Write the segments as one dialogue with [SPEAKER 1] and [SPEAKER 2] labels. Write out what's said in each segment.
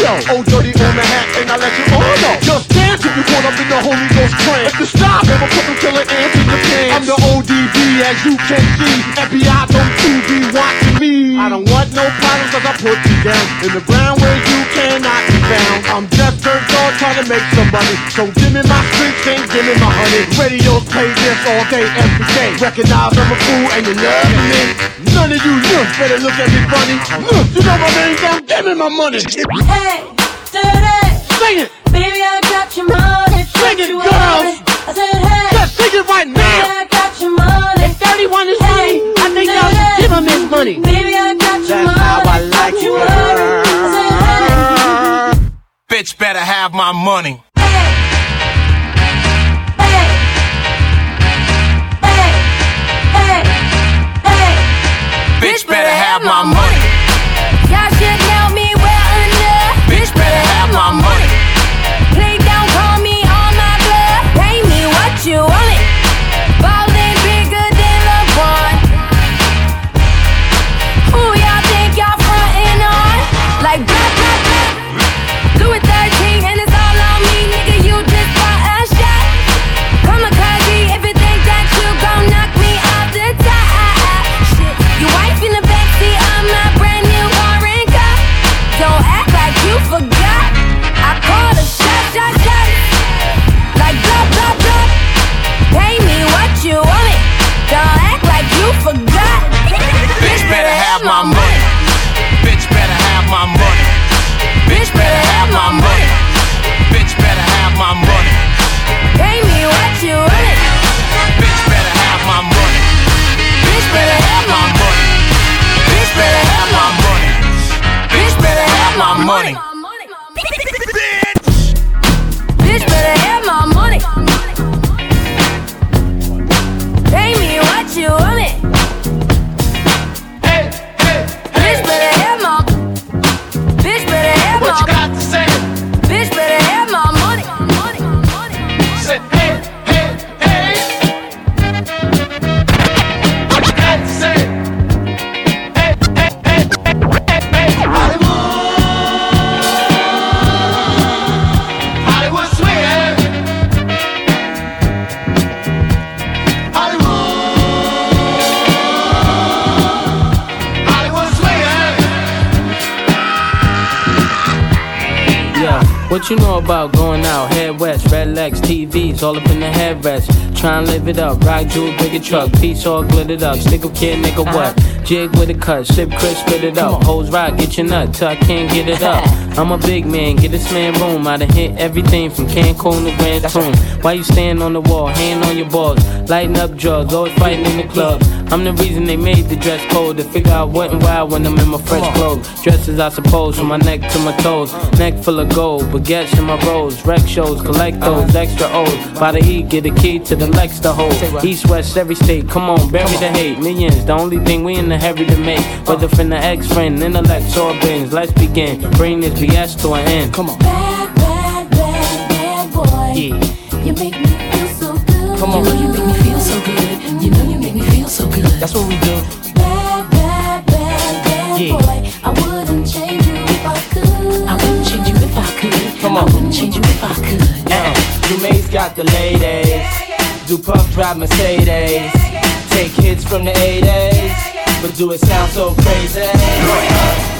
[SPEAKER 1] yo. Oh, dirty on the hat, and I let you all know. Just dance if you want up in the Holy Ghost train. If you stop, I'm a fucking killer ants in your pants. I'm the ODB, as you can see. FBI don't you be watching me. I don't want no problems, cause I put you down in the ground where you cannot be found. I'm just turned on trying to make some money. So give me my streets and give me my honey. Radios play this all day, every day. Recognize I'm a fool and you love me. None of you nuts better look at me funny. Look, you know my name down, give me my money.
[SPEAKER 2] Hey, dirty.
[SPEAKER 1] Sing it.
[SPEAKER 2] Baby, I got your money.
[SPEAKER 1] Sing it,
[SPEAKER 2] You
[SPEAKER 1] girls.
[SPEAKER 2] I said, hey.
[SPEAKER 1] Just sing it right
[SPEAKER 2] Baby,
[SPEAKER 1] now.
[SPEAKER 2] I got your money.
[SPEAKER 1] If 31 is money, I think y'all should give him his money.
[SPEAKER 2] Baby, I got your
[SPEAKER 1] That's
[SPEAKER 2] money.
[SPEAKER 1] how I like
[SPEAKER 2] Don't
[SPEAKER 1] it,
[SPEAKER 2] you. I said, hey.
[SPEAKER 3] Bitch better have my money. Bitch better have my money.
[SPEAKER 4] Y'all should know me well enough.
[SPEAKER 3] Bitch better have my money. Have my money. Bitch better have my money. Bitch better have my money. Bitch better have my money.
[SPEAKER 4] Pay me what you want it.
[SPEAKER 3] Bitch better have my money. Bitch better have my money. Bitch better have my money. Bitch better have my money.
[SPEAKER 5] All up in the headrest. Try and live it up, rock jewel, bigger truck, piece all glittered up. Stick a kid, nigga, what? Jig with a cut, sip crisp, spit it up. Hoes rock, get your nut till I can't get it up. I'm a big man, get this man room. I done hit everything from Cancun to Grand Tune. Why you stand on the wall, hand on your balls, lighting up drugs, always fighting in the club. I'm the reason they made the dress code to figure out what and why when I'm in my fresh clothes. Dresses, I suppose, from my neck to my toes. Neck full of gold, baguettes in my rolls. Rec shows, collect those uh-huh. extra O's. By the E, get a key to the Lex to hold. East, west, every state, come on, bury the hate. Millions, the only thing we in the hurry to make. Whether from the ex friend, intellect, or bins. Let's begin. Bring this BS to an end. Come on.
[SPEAKER 4] Bad, bad, bad, bad boy.
[SPEAKER 5] Yeah.
[SPEAKER 4] You make me feel so good.
[SPEAKER 5] Come on.
[SPEAKER 4] You know you make me feel so good. So good.
[SPEAKER 5] That's what we do.
[SPEAKER 4] Bad, bad, bad, bad
[SPEAKER 5] Yeah.
[SPEAKER 4] boy. I wouldn't change you if I could. I wouldn't change you if I could.
[SPEAKER 5] Come on.
[SPEAKER 4] I wouldn't change you if I could.
[SPEAKER 5] Uh, Jumae's got the ladies. Do puff drive Mercedes. Take hits from the 80s. But do it sound so crazy?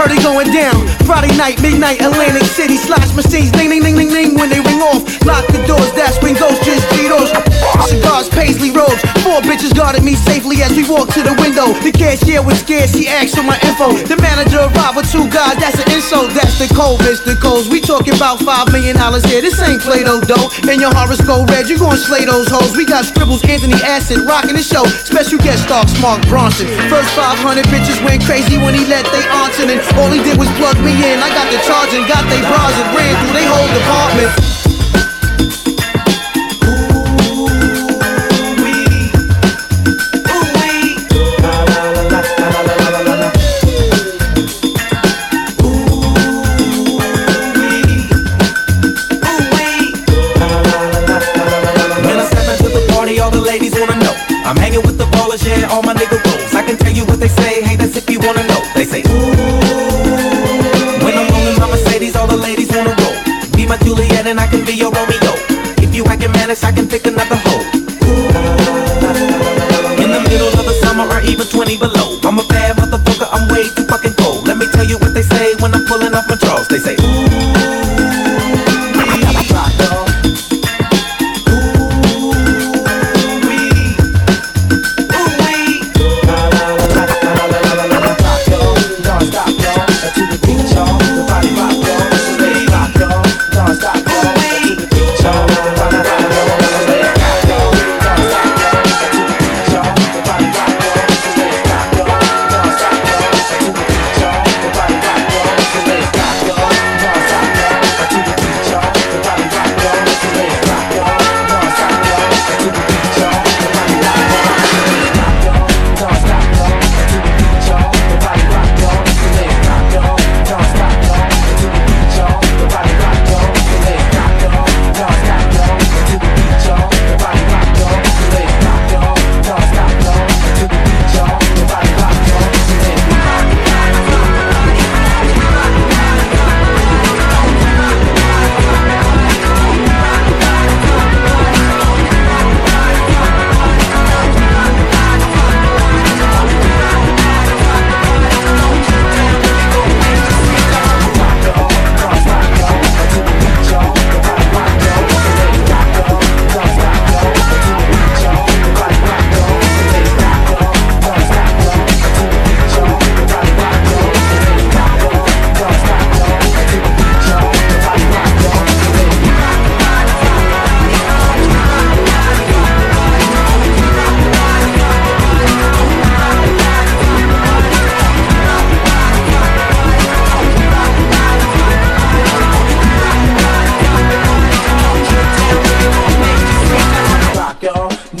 [SPEAKER 6] heard it going down. Friday night, midnight, Atlantic City, slash machines, ding ding ding ding ding when they ring off. Lock the doors, that's when ghosts just Cheetos. Cigars, paisley robes, four bitches guarded me safely as we walked to the window. The cashier was scared, she asked for my info. The manager arrived with two guys, that's an insult. That's the cold, Mr. Coles. We talking about five million dollars here. This ain't Play-Doh dough. And your horoscope red, you gon' slay those hoes. We got scribbles, Anthony Acid, rocking the show. Special guest star, Mark Ronson. First 500 bitches went crazy when he let they aunts. And all he did was plug me in. I got the charge and got they bras and ran through they whole department.
[SPEAKER 7] 20 below.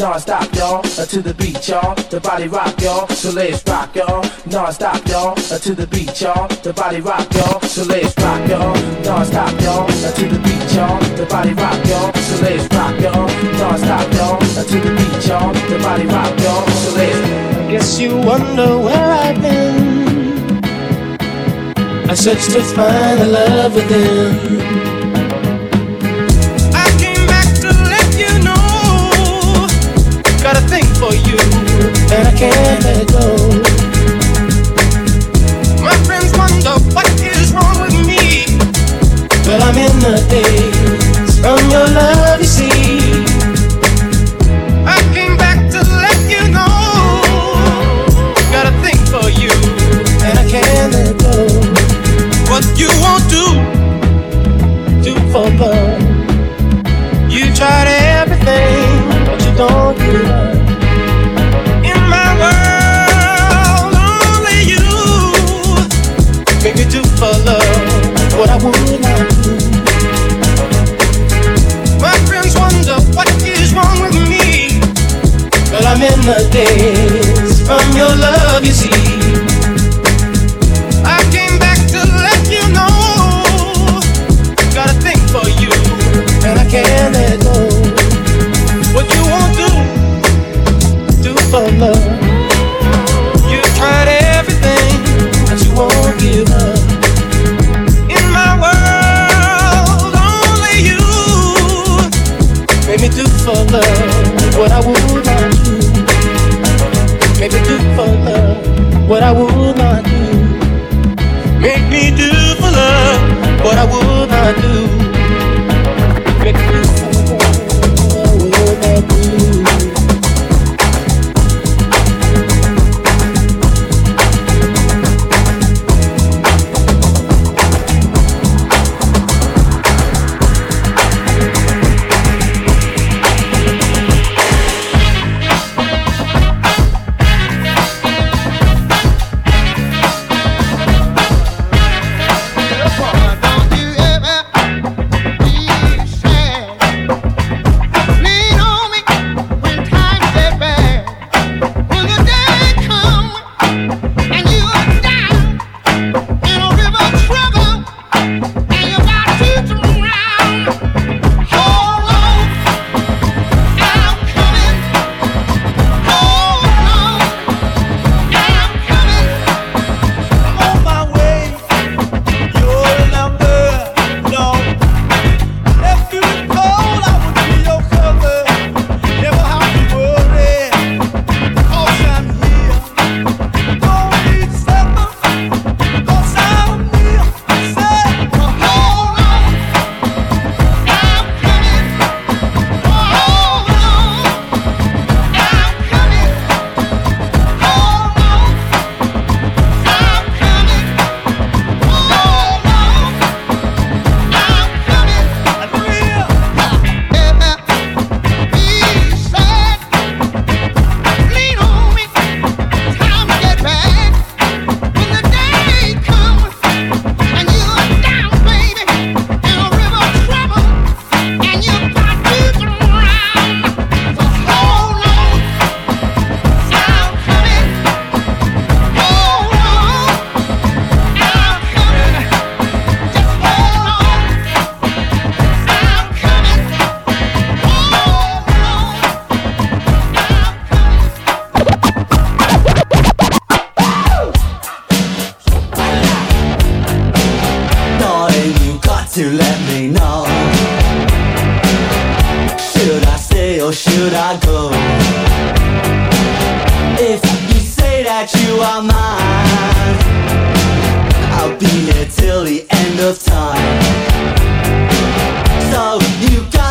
[SPEAKER 7] Non-stop, y'all. Uh, to the beat, y'all. The body rock, y'all. So let's rock, y'all. Non-stop, y'all. Uh, to the beat, y'all. The body rock, y'all. So let's rock, y'all. Non-stop, y'all. Uh, to the beat, y'all. The body rock, y'all. So let's rock, y'all. Non-stop, y'all. To the beat, y'all. The body rock, y'all. So let's.
[SPEAKER 8] I guess you wonder where I've been. I searched to find the love within. And I can't let go. My friends wonder what is wrong with me. Well, I'm in the days days from your love, you see.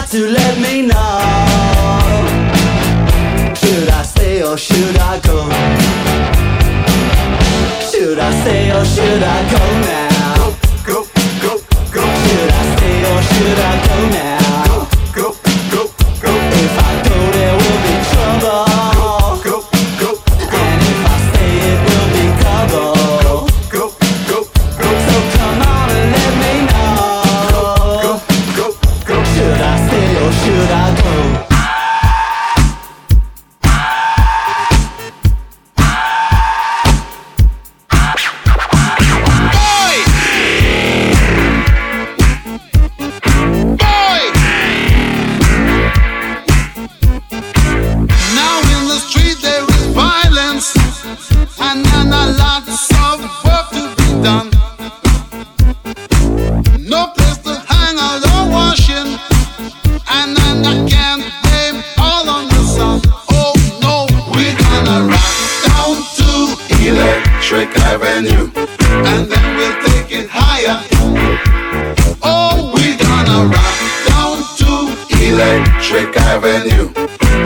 [SPEAKER 8] to let
[SPEAKER 6] me
[SPEAKER 9] know. Should I stay or should I go? Should I stay or should I go now?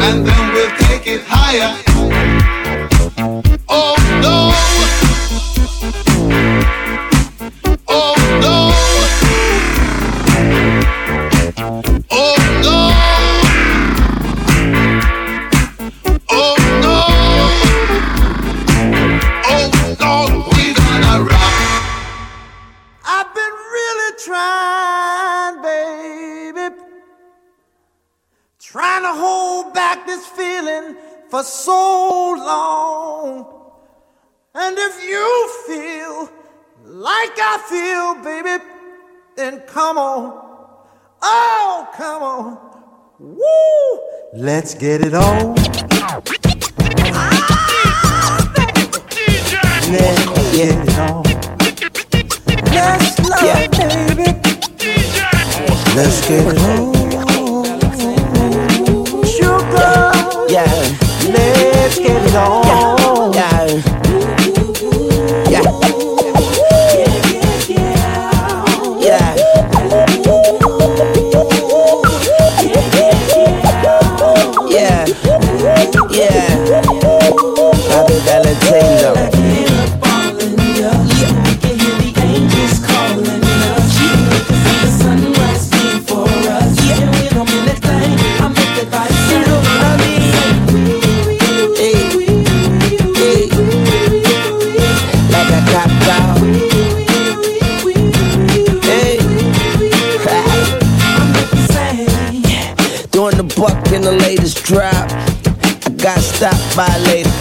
[SPEAKER 9] and
[SPEAKER 5] then we'll take it higher.
[SPEAKER 6] baby, then come on. Oh,
[SPEAKER 10] come on. Woo! Let's get it on. Let's get it on. Let's love, yeah. baby. DJ. Let's get it on.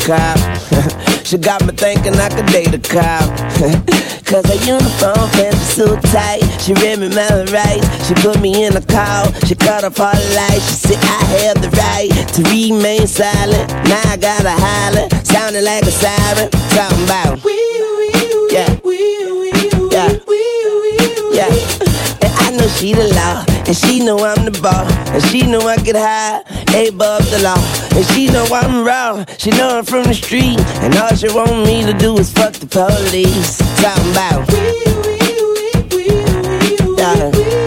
[SPEAKER 10] Cop. she got me thinking I could date a cop. Cause her uniform pants were so tight. She read me my rights. She put me in a call. She cut off all the lights. She said I have the right to remain silent. Now I gotta holler. Sounding like a siren. Talking about. Yeah. Yeah. Yeah. She the law, and she know I'm the ball, and she know I get high, above the law, and she know I'm raw, she know I'm from the street, and all she want me to do is fuck the police. Talking about, yeah.